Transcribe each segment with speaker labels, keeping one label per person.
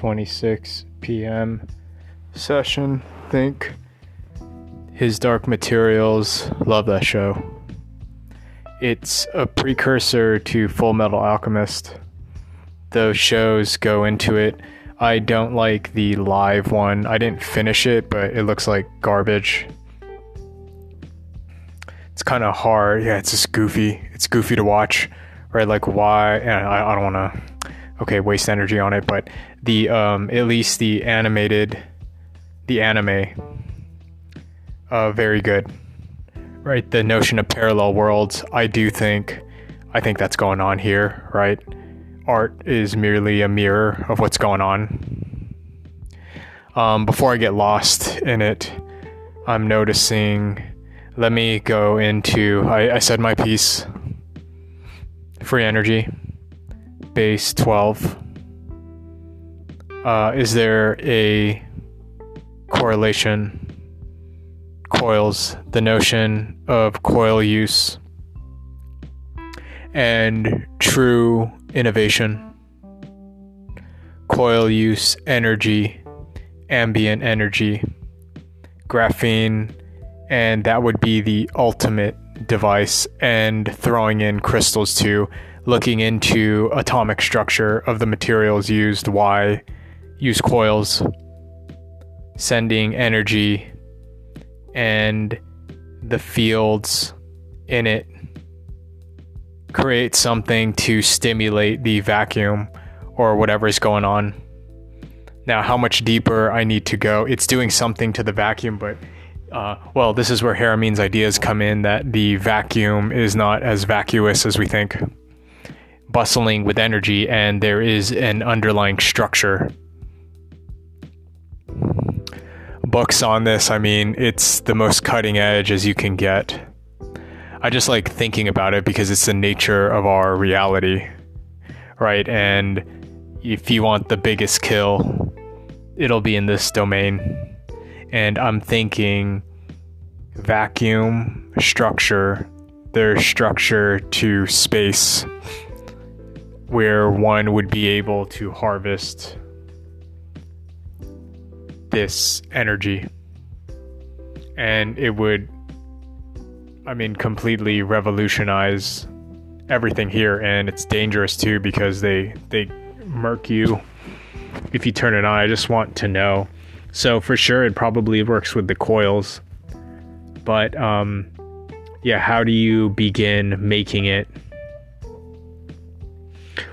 Speaker 1: 3:26 p.m. session. Think his Dark Materials. Love that show. It's a precursor to Full Metal Alchemist. Those shows go into it. I don't like the live one. I didn't finish it, but it looks like garbage. It's kind of hard. Yeah, it's just goofy. It's goofy to watch, right? Like why? I, I don't want to. Okay, waste energy on it, but the um, at least the animated, the anime uh, very good. Right, the notion of parallel worlds, I do think, I think that's going on here, right? Art is merely a mirror of what's going on. Um, before I get lost in it, I'm noticing. Let me go into. I, I said my piece. Free energy, base 12. Uh, is there a correlation coils, the notion of coil use, and true innovation. Coil use, energy, ambient energy, graphene, and that would be the ultimate device, and throwing in crystals too, looking into atomic structure of the materials used, why use coils, sending energy and the fields in it create something to stimulate the vacuum or whatever is going on. Now, how much deeper I need to go? It's doing something to the vacuum, but uh, well, this is where Haramein's ideas come in that the vacuum is not as vacuous as we think, bustling with energy, and there is an underlying structure books on this, I mean, it's the most cutting edge as you can get. I just like thinking about it because it's the nature of our reality, right? And if you want the biggest kill, it'll be in this domain. And I'm thinking vacuum structure, there's structure to space where one would be able to harvest this energy. And it would i mean completely revolutionize everything here. And it's dangerous too because they they murk you if you turn it on i just want to know. So for sure it probably works with the coils. But um yeah how do you begin making it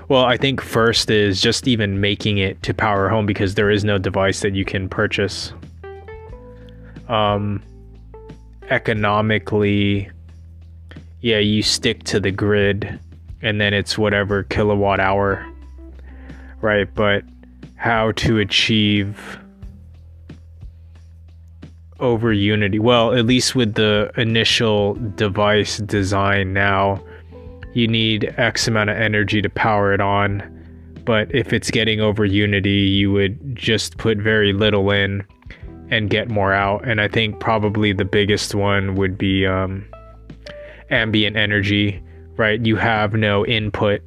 Speaker 1: well, I think first is just even making it to power home because there is no device that you can purchase. Um, economically, yeah, you stick to the grid and then it's whatever kilowatt hour, right? But how to achieve over unity? Well, at least with the initial device design now you need X amount of energy to power it on. But if it's getting over Unity, you would just put very little in and get more out. And I think probably the biggest one would be um, ambient energy, right? You have no input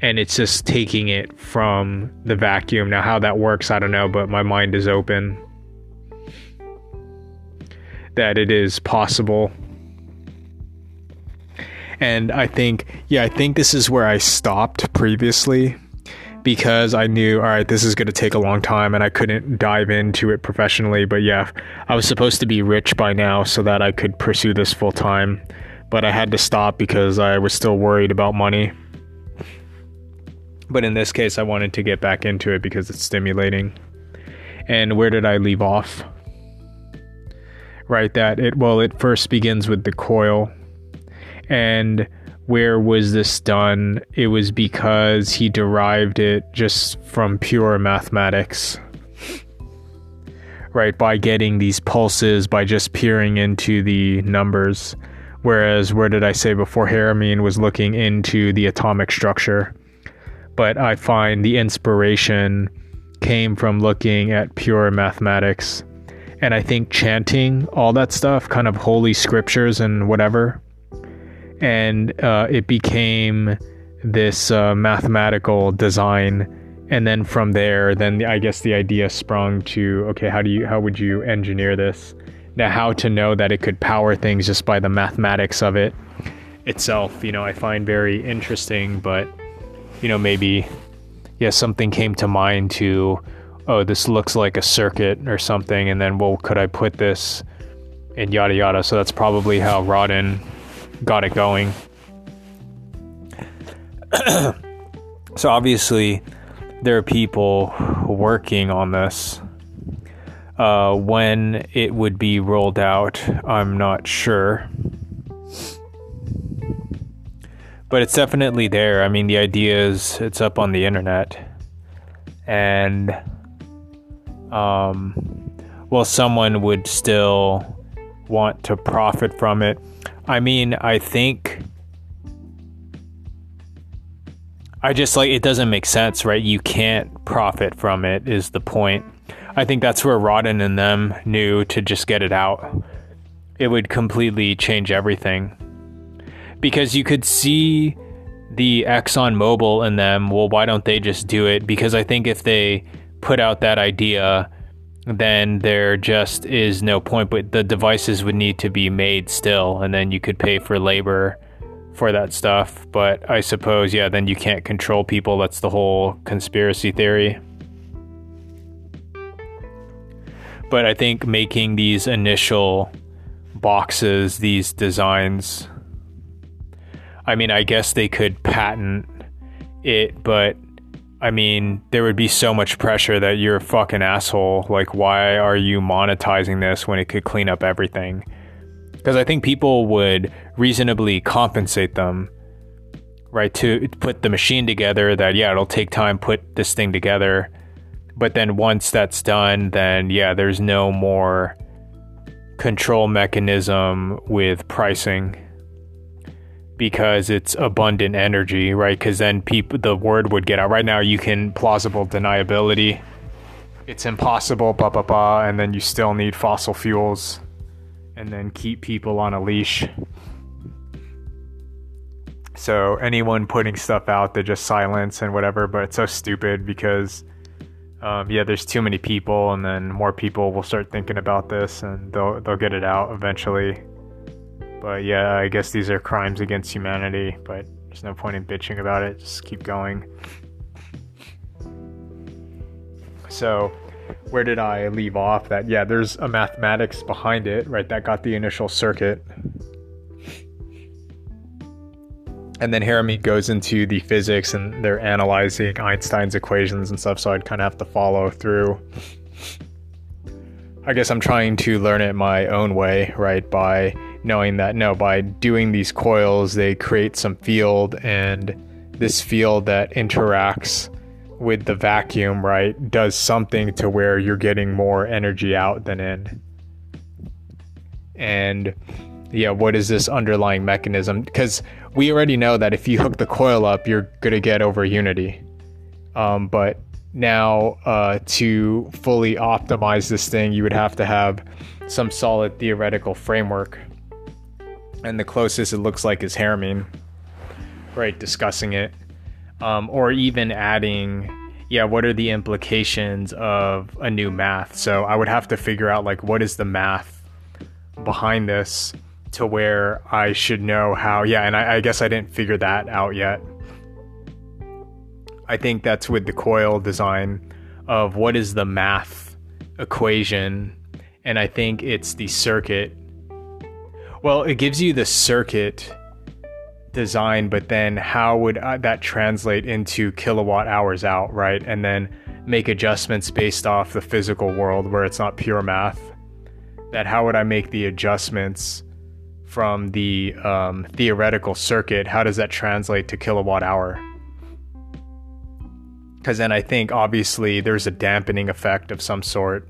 Speaker 1: and it's just taking it from the vacuum. Now, how that works, I don't know, but my mind is open that it is possible and I think, yeah, I think this is where I stopped previously because I knew, all right, this is going to take a long time and I couldn't dive into it professionally. But yeah, I was supposed to be rich by now so that I could pursue this full time. But I had to stop because I was still worried about money. But in this case, I wanted to get back into it because it's stimulating. And where did I leave off? Right, that it, well, it first begins with the coil and where was this done? It was because he derived it just from pure mathematics. Right, by getting these pulses, by just peering into the numbers. Whereas, where did I say before? Haramein was looking into the atomic structure. But I find the inspiration came from looking at pure mathematics. And I think chanting, all that stuff, kind of holy scriptures and whatever, and uh, it became this uh, mathematical design and then from there, then I guess the idea sprung to okay, how do you how would you engineer this? Now, how to know that it could power things just by the mathematics of it itself, you know, I find very interesting, but you know, maybe yeah, something came to mind to oh, this looks like a circuit or something, and then well, could I put this and yada yada. So that's probably how Rodin got it going. so obviously, there are people working on this. Uh, when it would be rolled out, I'm not sure. But it's definitely there. I mean, the idea is it's up on the internet. And, um, well, someone would still want to profit from it. I mean, I think I just like it doesn't make sense, right? You can't profit from it, is the point. I think that's where Rodin and them knew to just get it out. It would completely change everything. Because you could see the Exxon Mobil in them, well, why don't they just do it? Because I think if they put out that idea, then there just is no point. But the devices would need to be made still, and then you could pay for labor for that stuff. But I suppose, yeah, then you can't control people. That's the whole conspiracy theory. But I think making these initial boxes, these designs, I mean, I guess they could patent it, but I mean, there would be so much pressure that you're a fucking asshole. Like, why are you monetizing this when it could clean up everything? because I think people would reasonably compensate them, right, to put the machine together. That yeah, it'll take time put this thing together, but then once that's done, then yeah, there's no more control mechanism with pricing because it's abundant energy, right? Because then people, the word would get out. Right now, you can plausible deniability. It's impossible, blah blah blah, and then you still need fossil fuels and then keep people on a leash. So anyone putting stuff out, they just silence and whatever. But it's so stupid because, um, yeah, there's too many people, and then more people will start thinking about this, and they'll they'll get it out eventually. But yeah, I guess these are crimes against humanity. But there's no point in bitching about it. Just keep going. So where did I leave off? That yeah, there's a mathematics behind it, right? That got the initial circuit. And then Haramein goes into the physics and they're analyzing Einstein's equations and stuff, so I'd kind of have to follow through. I guess I'm trying to learn it my own way, right? By knowing that no, by doing these coils, they create some field, and this field that interacts with the vacuum, right, does something to where you're getting more energy out than in. And yeah, what is this underlying mechanism? Because we already know that if you hook the coil up, you're going to get over unity. Um, but now, uh, to fully optimize this thing, you would have to have some solid theoretical framework. And the closest it looks like is Haramein, right, discussing it. Um, or even adding yeah what are the implications of a new math? So i would have to figure out like what is the math behind this to where i should know how yeah and I, I guess i didn't figure that out yet. I think that's with the coil design of what is the math equation. And i think it's the circuit well it gives you the circuit design, but then how would uh, that translate into kilowatt hours out, right? And then make adjustments based off the physical world where it's not pure math. That how would I make the adjustments from the um, theoretical circuit? How does that translate to kilowatt hour? Because then I think obviously there's a dampening effect of some sort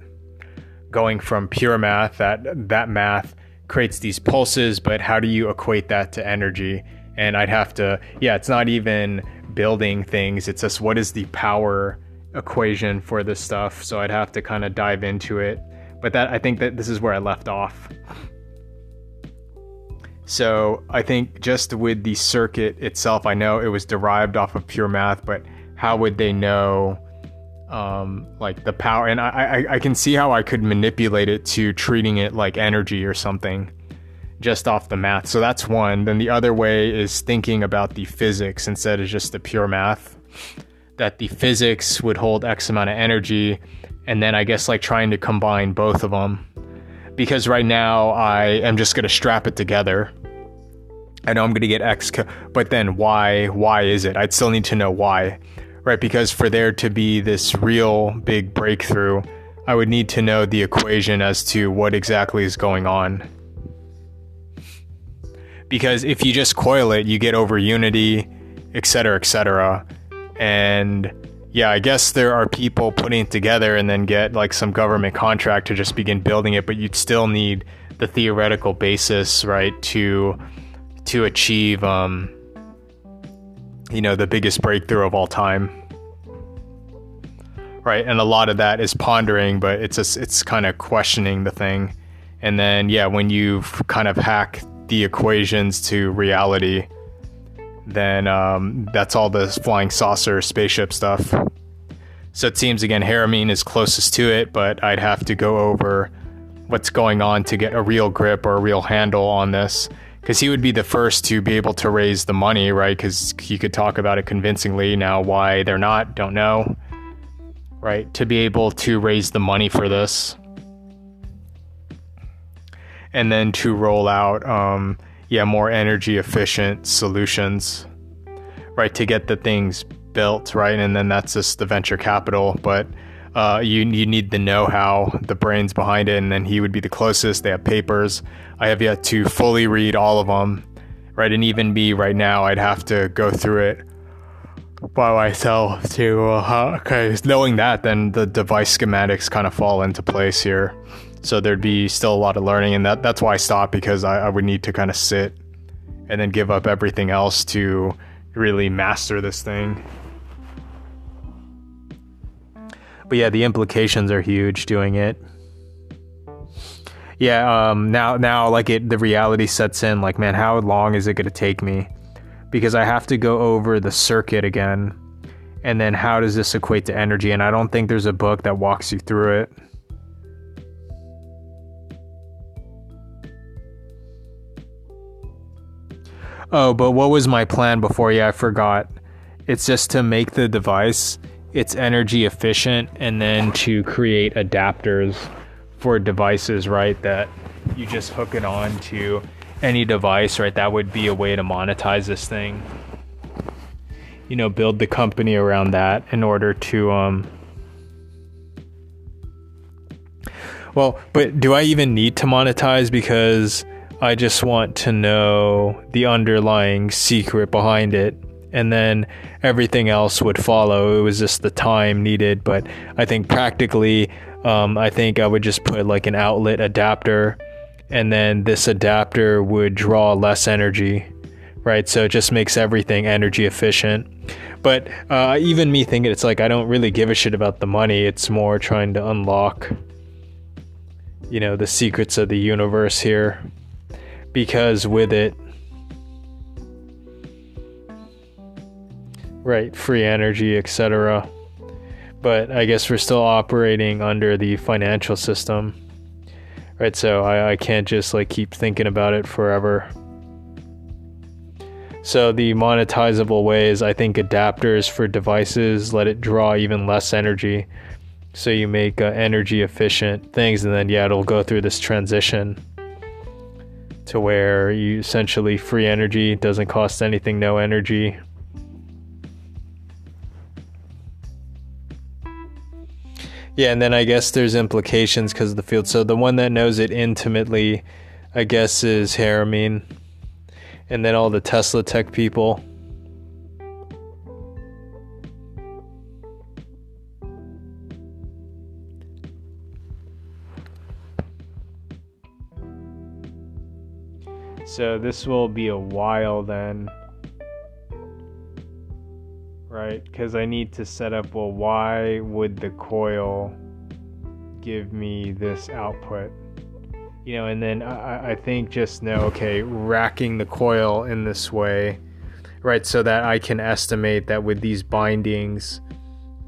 Speaker 1: going from pure math that that math creates these pulses but how do you equate that to energy and I'd have to, yeah, it's not even building things. It's just what is the power equation for this stuff. So I'd have to kind of dive into it. But that I think that this is where I left off. So I think just with the circuit itself, I know it was derived off of pure math, but how would they know um, like the power, and I, I I can see how I could manipulate it to treating it like energy or something, just off the math. So that's one. Then the other way is thinking about the physics instead of just the pure math. That the physics would hold X amount of energy, and then I guess like trying to combine both of them. Because right now I am just gonna strap it together. I know I'm gonna get X, but then why? Why is it? I'd still need to know why right? Because for there to be this real big breakthrough, I would need to know the equation as to what exactly is going on. Because if you just coil it, you get over unity, etc., etc. And yeah, I guess there are people putting it together and then get like some government contract to just begin building it, but you'd still need the theoretical basis, right, to to achieve um, you know, the biggest breakthrough of all time. Right, and a lot of that is pondering, but it's just, it's kind of questioning the thing. And then yeah, when you've kind of hacked the equations to reality, then um, that's all the flying saucer spaceship stuff. So it seems again Haramein is closest to it, but I'd have to go over what's going on to get a real grip or a real handle on this because he would be the first to be able to raise the money, right? Because he could talk about it convincingly. Now, why they're not, don't know, right? To be able to raise the money for this, and then to roll out, um, yeah, more energy efficient solutions, right? To get the things built, right? And then that's just the venture capital, but. Uh, you you need the know-how, the brains behind it, and then he would be the closest. They have papers. I have yet to fully read all of them, right? And even me right now, I'd have to go through it by myself to, uh, okay, knowing that, then the device schematics kind of fall into place here. So there'd be still a lot of learning, and that that's why I stopped because I, I would need to kind of sit and then give up everything else to really master this thing. But yeah, the implications are huge doing it yeah, um, now now like it the reality sets in. Like, man, how long is it going to take me? Because I have to go over the circuit again, and then how does this equate to energy? And I don't think there's a book that walks you through it. Oh, but what was my plan before? Yeah, I forgot. It's just to make the device it's energy efficient and then to create adapters for devices, right? That you just hook it on to any device, right? That would be a way to monetize this thing. You know, build the company around that in order to um Well, but do I even need to monetize because I just want to know the underlying secret behind it and then everything else would follow. It was just the time needed, but I think practically um, I think I would just put like an outlet adapter, and then this adapter would draw less energy, right? So it just makes everything energy efficient. But uh, even me thinking it's like I don't really give a shit about the money. It's more trying to unlock, you know, the secrets of the universe here, because with it, right, free energy, etc but I guess we're still operating under the financial system, right? So I, I can't just like keep thinking about it forever. So the monetizable ways, I think adapters for devices let it draw even less energy. So you make uh, energy efficient things, and then yeah, it'll go through this transition to where you essentially free energy doesn't cost anything, no energy, Yeah, and then I guess there's implications because of the field. So the one that knows it intimately, I guess, is Haramein, and then all the Tesla tech people. So this will be a while then right? Because I need to set up, well, why would the coil give me this output? You know, and then I, I think just know, okay, racking the coil in this way, right? So that I can estimate that with these bindings,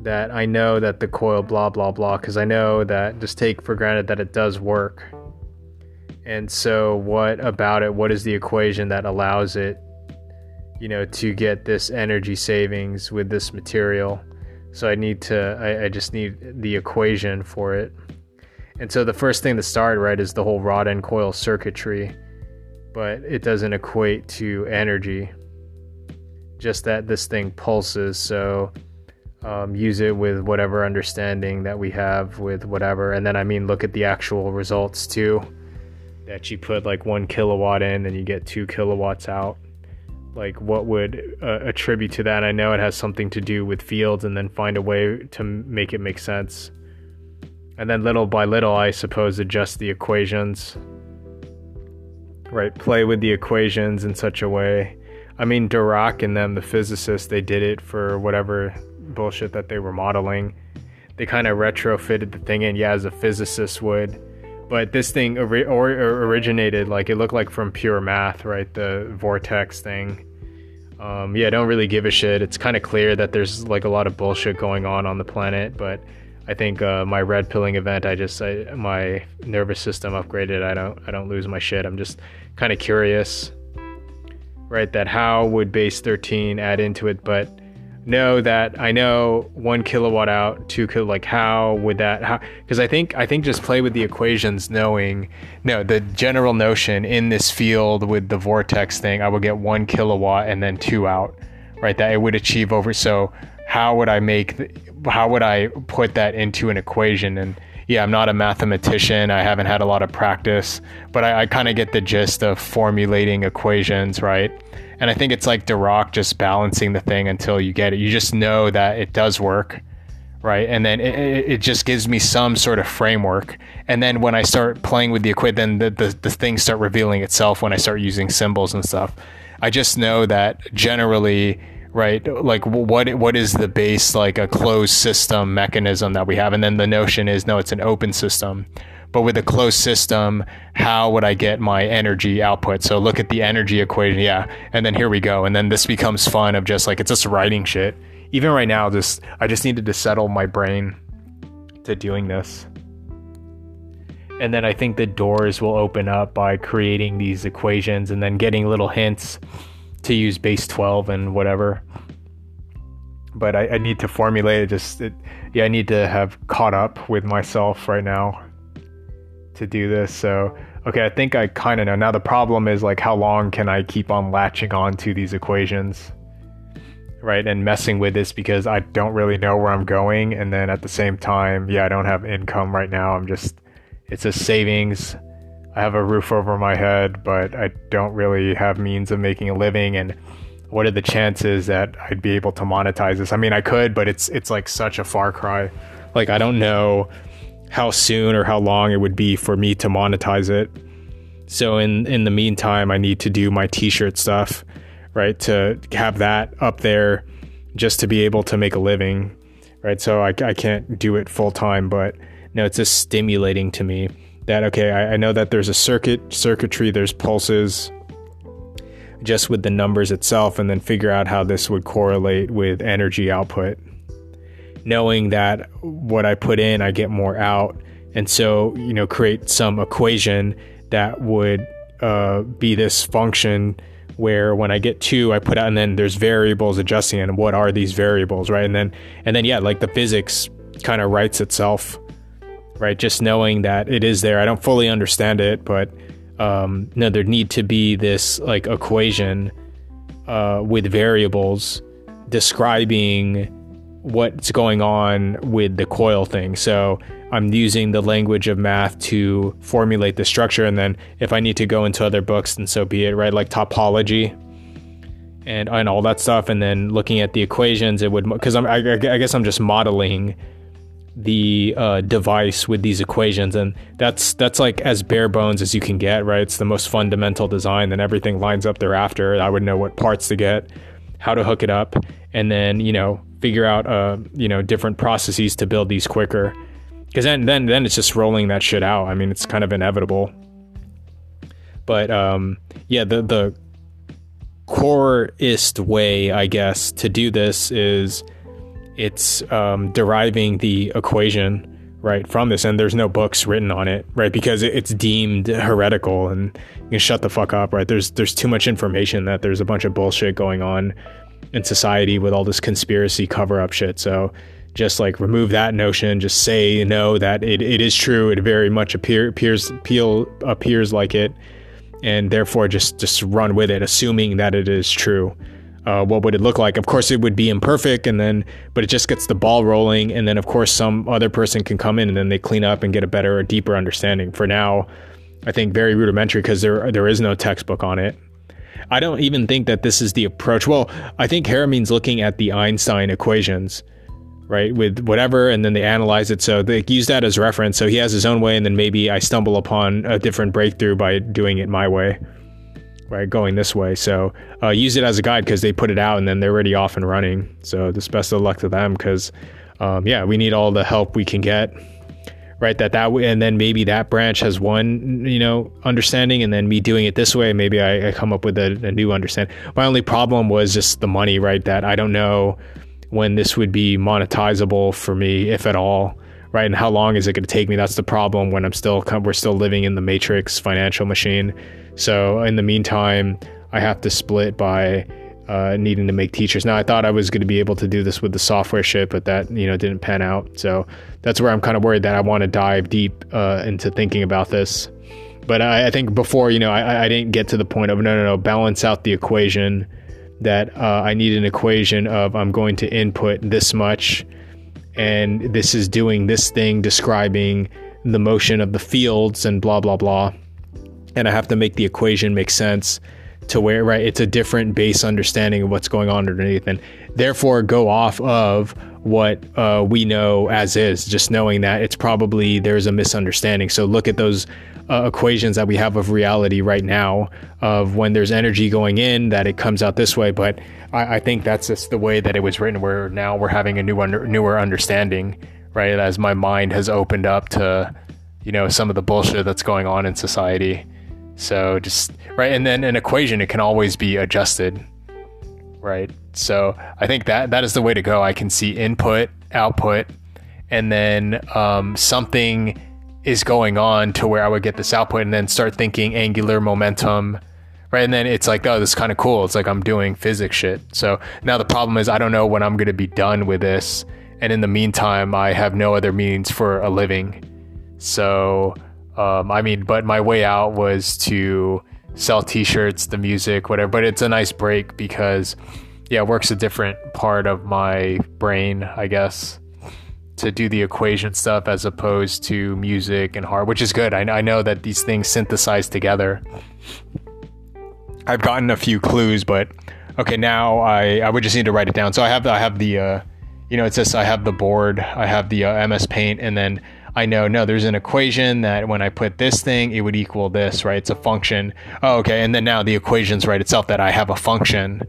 Speaker 1: that I know that the coil blah blah blah because I know that just take for granted that it does work. And so what about it? What is the equation that allows it you know to get this energy savings with this material? So I need to I, I just need the equation for it. And so the first thing to start right is the whole Rodin coil circuitry, but it doesn't equate to energy. Just that this thing pulses, so um, use it with whatever understanding that we have with whatever. And then, I mean, look at the actual results too. That you put like one kilowatt in and you get two kilowatts out. Like, what would uh, attribute to that? I know it has something to do with fields, and then find a way to make it make sense. And then, little by little, I suppose, adjust the equations. Right? Play with the equations in such a way. I mean, Dirac and them, the physicists, they did it for whatever bullshit that they were modeling. They kind of retrofitted the thing in, yeah, as a physicist would. But this thing or, or originated like it looked like from pure math, right? The vortex thing. Um, yeah, I don't really give a shit. It's kind of clear that there's like a lot of bullshit going on on the planet, but I think uh, my red pilling event, I just I, my nervous system upgraded. I don't I don't lose my shit. I'm just kind of curious, right? That how would base 13 add into it? But know that I know one kilowatt out, two kilo. Like how would that? How? Because I think I think just play with the equations, knowing no the general notion in this field with the vortex thing. I would get one kilowatt and then two out, right? That it would achieve over. So how would I make? How would I put that into an equation? And yeah, I'm not a mathematician. I haven't had a lot of practice, but I, I kind of get the gist of formulating equations, right? And I think it's like Dirac just balancing the thing until you get it. You just know that it does work, right? And then it, it just gives me some sort of framework. And then when I start playing with the equipment, then the, the, the things start revealing itself when I start using symbols and stuff. I just know that generally, right? Like what what is the base like a closed system mechanism that we have? And then the notion is no, it's an open system but with a closed system, how would I get my energy output? So look at the energy equation. Yeah. And then here we go. And then this becomes fun of just like, it's just writing shit. Even right now, just, I just needed to settle my brain to doing this. And then I think the doors will open up by creating these equations and then getting little hints to use base 12 and whatever. But I, I need to formulate it. Just, it, yeah, I need to have caught up with myself right now to do this. So, okay, I think I kind of know. Now, the problem is like, how long can I keep on latching on to these equations? Right, and messing with this because I don't really know where I'm going. And then at the same time, yeah, I don't have income right now. I'm just, it's a savings. I have a roof over my head, but I don't really have means of making a living. And what are the chances that I'd be able to monetize this? I mean, I could, but it's it's like such a far cry. Like I don't know how soon or how long it would be for me to monetize it. So in in the meantime, I need to do my t-shirt stuff, right? To have that up there just to be able to make a living, right? So I, I can't do it full time, but no, it's just stimulating to me that okay, I, I know that there's a circuit circuitry, there's pulses just with the numbers itself, and then figure out how this would correlate with energy output knowing that what I put in, I get more out. And so, you know, create some equation that would uh, be this function where when I get two, I put out, and then there's variables adjusting, and what are these variables, right? And then, and then, yeah, like the physics kind of writes itself, right? Just knowing that it is there. I don't fully understand it, but um, no, there need to be this like equation uh, with variables describing what's going on with the coil thing. So I'm using the language of math to formulate the structure. And then if I need to go into other books, then so be it, right? Like topology and, and all that stuff. And then looking at the equations, it would, because I, I, guess I'm just modeling the uh, device with these equations. And that's, that's like as bare bones as you can get, right? It's the most fundamental design. Then everything lines up thereafter. I would know what parts to get, how to hook it up. And then, you know, figure out uh you know different processes to build these quicker because then then then it's just rolling that shit out i mean it's kind of inevitable but um yeah the the coreist way i guess to do this is it's um, deriving the equation right from this and there's no books written on it right because it's deemed heretical and you can shut the fuck up right? There's there's too much information that there's a bunch of bullshit going on in society with all this conspiracy cover up shit. So just like remove that notion just say no that it, it is true it very much appear, appears appeal, appears like it and therefore just just run with it assuming that it is true uh, what would it look like? Of course, it would be imperfect, and then, but it just gets the ball rolling, and then, of course, some other person can come in and then they clean up and get a better, or deeper understanding. For now, I think very rudimentary because there there is no textbook on it. I don't even think that this is the approach. Well, I think Haramein's looking at the Einstein equations, right, with whatever, and then they analyze it. So they use that as reference. So he has his own way, and then maybe I stumble upon a different breakthrough by doing it my way right going this way. So uh, use it as a guide because they put it out and then they're already off and running. So just best of luck to them because um, yeah we need all the help we can get right that that way and then maybe that branch has one you know understanding and then me doing it this way maybe i, I come up with a, a new understanding my only problem was just the money right that i don't know when this would be monetizable for me if at all right and how long is it going to take me? That's the problem when i'm still we're still living in the matrix financial machine so in the meantime, I have to split by uh, needing to make teachers. Now I thought I was going to be able to do this with the software shit, but that you know didn't pan out. So that's where I'm kind of worried that I want to dive deep uh, into thinking about this. But I, I think before you know I, I, didn't get to the point of no no no balance out the equation. That uh, I need an equation of I'm going to input this much, and this is doing this thing, describing the motion of the fields and blah blah blah and I have to make the equation make sense to where right it's a different base understanding of what's going on underneath and therefore go off of what uh, we know as is just knowing that it's probably there's a misunderstanding. So look at those uh, equations that we have of reality right now of when there's energy going in that it comes out this way. But I, I think that's just the way that it was written where now we're having a new under, newer understanding right as my mind has opened up to you know some of the bullshit that's going on in society so just right, and then an equation it can always be adjusted, right? So I think that that is the way to go. I can see input, output, and then um, something is going on to where I would get this output, and then start thinking angular momentum, right? And then it's like, oh, this is kind of cool. It's like I'm doing physics shit. So now the problem is I don't know when I'm going to be done with this, and in the meantime, I have no other means for a living. So um, I mean, but my way out was to sell T-shirts, the music, whatever. But it's a nice break because, yeah, it works a different part of my brain, I guess, to do the equation stuff as opposed to music and hard, which is good. I, I know that these things synthesize together. I've gotten a few clues, but okay, now I I would just need to write it down. So I have I have the uh, you know it says I have the board, I have the uh, MS Paint, and then I know, no, there's an equation that when I put this thing, it would equal this, right? It's a function. Oh, okay. And then now the equation's right itself that I have a function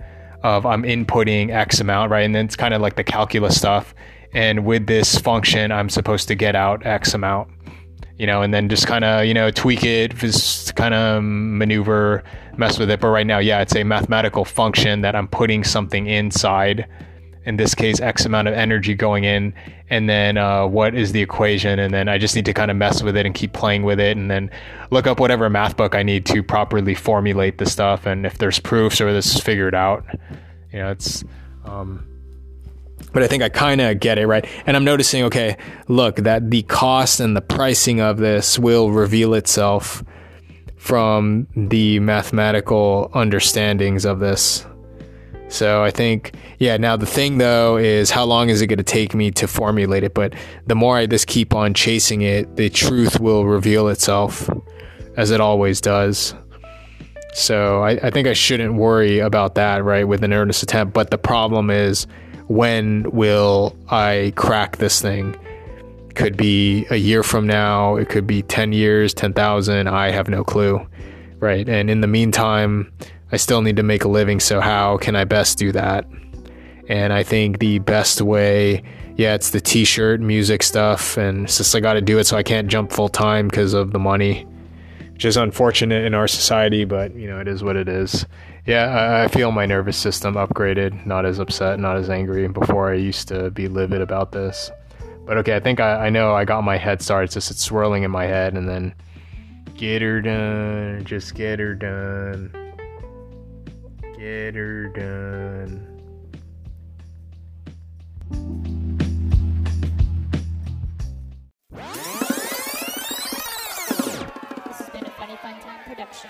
Speaker 1: of I'm inputting X amount, right? And then it's kind of like the calculus stuff. And with this function, I'm supposed to get out X amount, you know, and then just kind of, you know, tweak it, just kind of maneuver, mess with it. But right now, yeah, it's a mathematical function that I'm putting something inside in this case x amount of energy going in and then uh, what is the equation and then i just need to kind of mess with it and keep playing with it and then look up whatever math book i need to properly formulate the stuff and if there's proofs or this is figured out you know it's um, but I think I kind of get it right. And I'm noticing, okay, look, that the cost and the pricing of this will reveal itself from the mathematical understandings of this. So I think, yeah, now the thing though is how long is it going to take me to formulate it? But the more I just keep on chasing it, the truth will reveal itself as it always does. So I, I think I shouldn't worry about that, right, with an earnest attempt. But the problem is, when will I crack this thing? Could be a year from now, it could be 10 years, 10,000. I have no clue, right? And in the meantime, I still need to make a living, so how can I best do that? And I think the best way, yeah, it's the t shirt, music stuff, and it's just I got to do it so I can't jump full time because of the money, which is unfortunate in our society, but you know, it is what it is. Yeah, I, feel my nervous system upgraded, not as upset, not as angry. Before I used to be livid about this. But okay, I think I, I know I got my head started. It's just it's swirling in my head, and then get her done, just get her done, get her done.
Speaker 2: This has been a Funny Fun Time production.